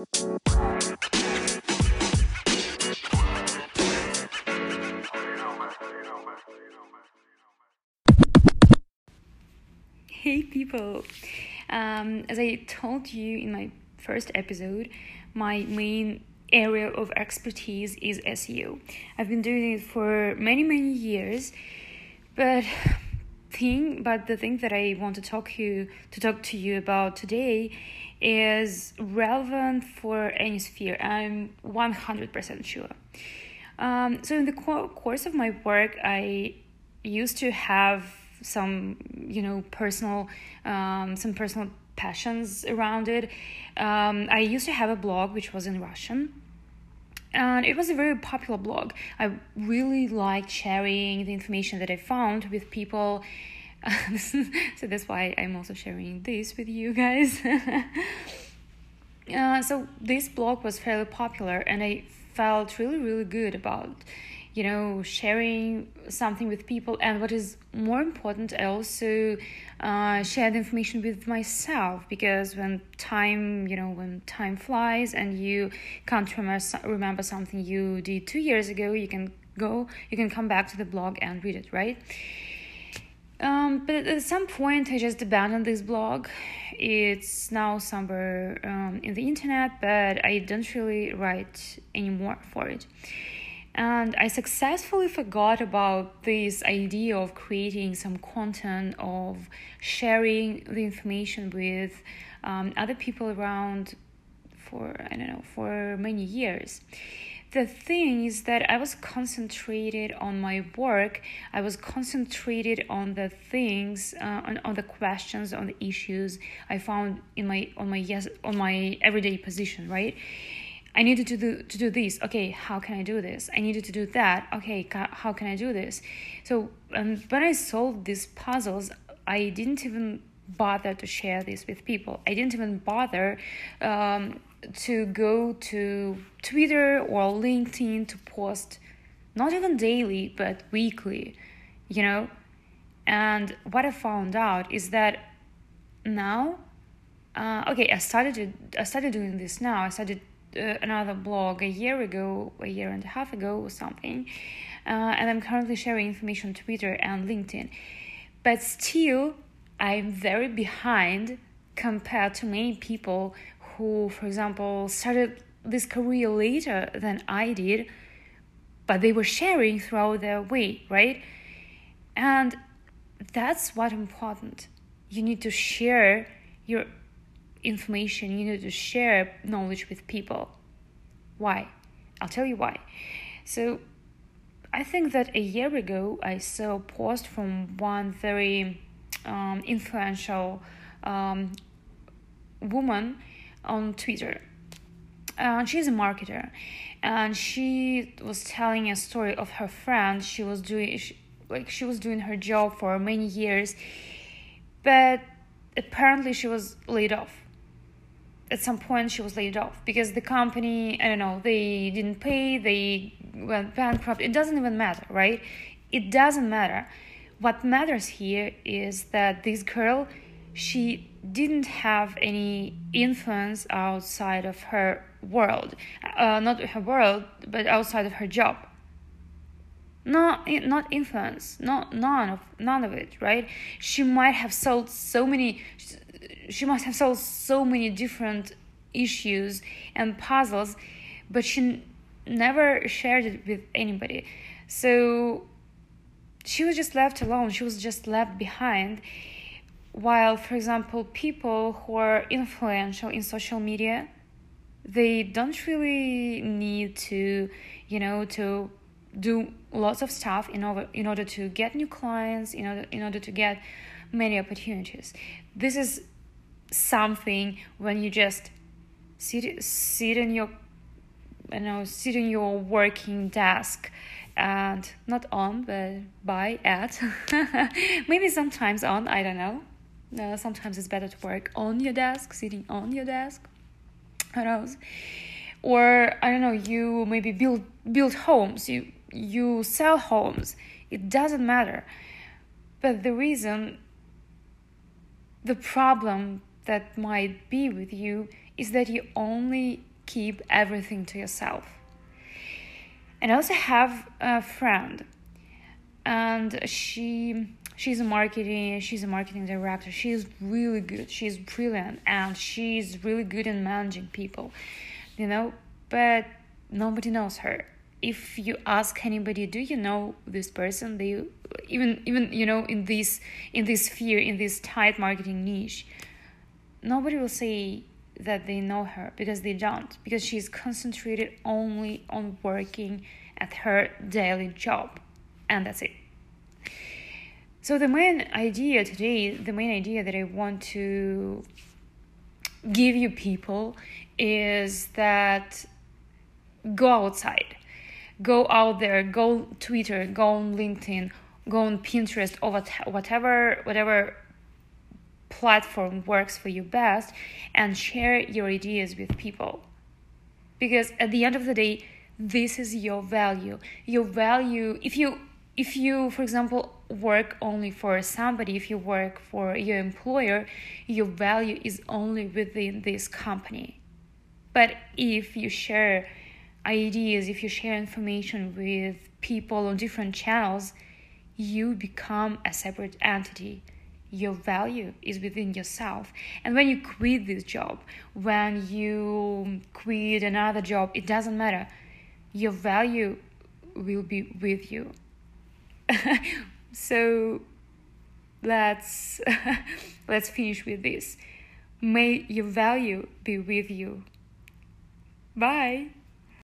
Hey people! Um, as I told you in my first episode, my main area of expertise is SEO. I've been doing it for many many years, but thing but the thing that I want to talk you to talk to you about today is relevant for any sphere. I'm one hundred percent sure. Um, so in the co- course of my work, I used to have some you know personal um, some personal passions around it um, i used to have a blog which was in russian and it was a very popular blog. I really liked sharing the information that i found with people. So that's why i'm also sharing this with you guys. Uh, so this blog was fairly popular and i felt really really good about you know sharing something with people. And what is more important i also uh, share the information with myself. Because when time you know when time flies and you can't remember something you did two years ago you can go you can come back to the blog and read it right? Um, but at some point i just abandoned this blog. It's now somewhere um, in the internet but i don't really write anymore for it and I successfully forgot about this idea of creating some content, of sharing the information with um, other people around for, I don't know, for many years. The thing is that I was concentrated on my work. I was concentrated on the things, uh, on, on the questions, on the issues I found in my on my yes on my everyday position, right? I needed to do to do this. Okay, how can I do this? I needed to do that. Okay, how can I do this? So um, when I solved these puzzles, I didn't even bother to share this with people. I didn't even bother um, to go to Twitter or LinkedIn to post, not even daily but weekly, you know. And what I found out is that now, uh, okay, I started I started doing this now. I started another blog a year ago, a year and a half ago, or something, uh, and I'm currently sharing information on Twitter and LinkedIn. But still, I'm very behind compared to many people who, for example, started this career later than I did, but they were sharing throughout their way, right? And that's what important. You need to share your information, you need to share knowledge with people. Why? I'll tell you why. So, I think that a year ago I saw a post from one very um, influential um, woman on Twitter. Uh, she's a marketer, and she was telling a story of her friend. She was doing she, like she was doing her job for many years, but apparently she was laid off at some point she was laid off because the company i don't know they didn't pay they went bankrupt. It doesn't even matter right? It doesn't matter. What matters here is that this girl she didn't have any influence outside of her world. Uh, not her world but outside of her job. Not not influence. Not none of none of it right? She might have sold so many she must have solved so many different issues and puzzles, but she never shared it with anybody. So she was just left alone, she was just left behind. While, for example, people who are influential in social media, they don't really need to, you know, to do lots of stuff in order in order to get new clients, in order in order to get many opportunities. This is something when you just sit sit in your you know sit in your working desk and not on but by at. Maybe sometimes on i don't know. Sometimes it's better to work on your desk sitting on your desk. Who knows? Or i don't know you maybe build build homes. You you sell homes. It doesn't matter. But the reason the problem that might be with you is that you only keep everything to yourself. And I also have a friend, and she she's a marketing she's a marketing director. She's really good. She's brilliant, and she's really good in managing people, you know. But nobody knows her. If you ask anybody, do you know this person? They even even you know in this in this sphere in this tight marketing niche, nobody will say that they know her because they don't because she's concentrated only on working at her daily job and that's it. So the main idea today the main idea that i want to give you people is that go outside. Go out there go twitter go on linkedin go on pinterest or whatever whatever platform works for you best and share your ideas with people. Because at the end of the day, this is your value. Your value, if you if you for example work only for somebody if you work for your employer your value is only within this company but if you share ideas if you share information with people on different channels you become a separate entity your value is within yourself. And when you quit this job, when you quit another job, it doesn't matter. Your value will be with you. so let's let's finish with this. May your value be with you. Bye.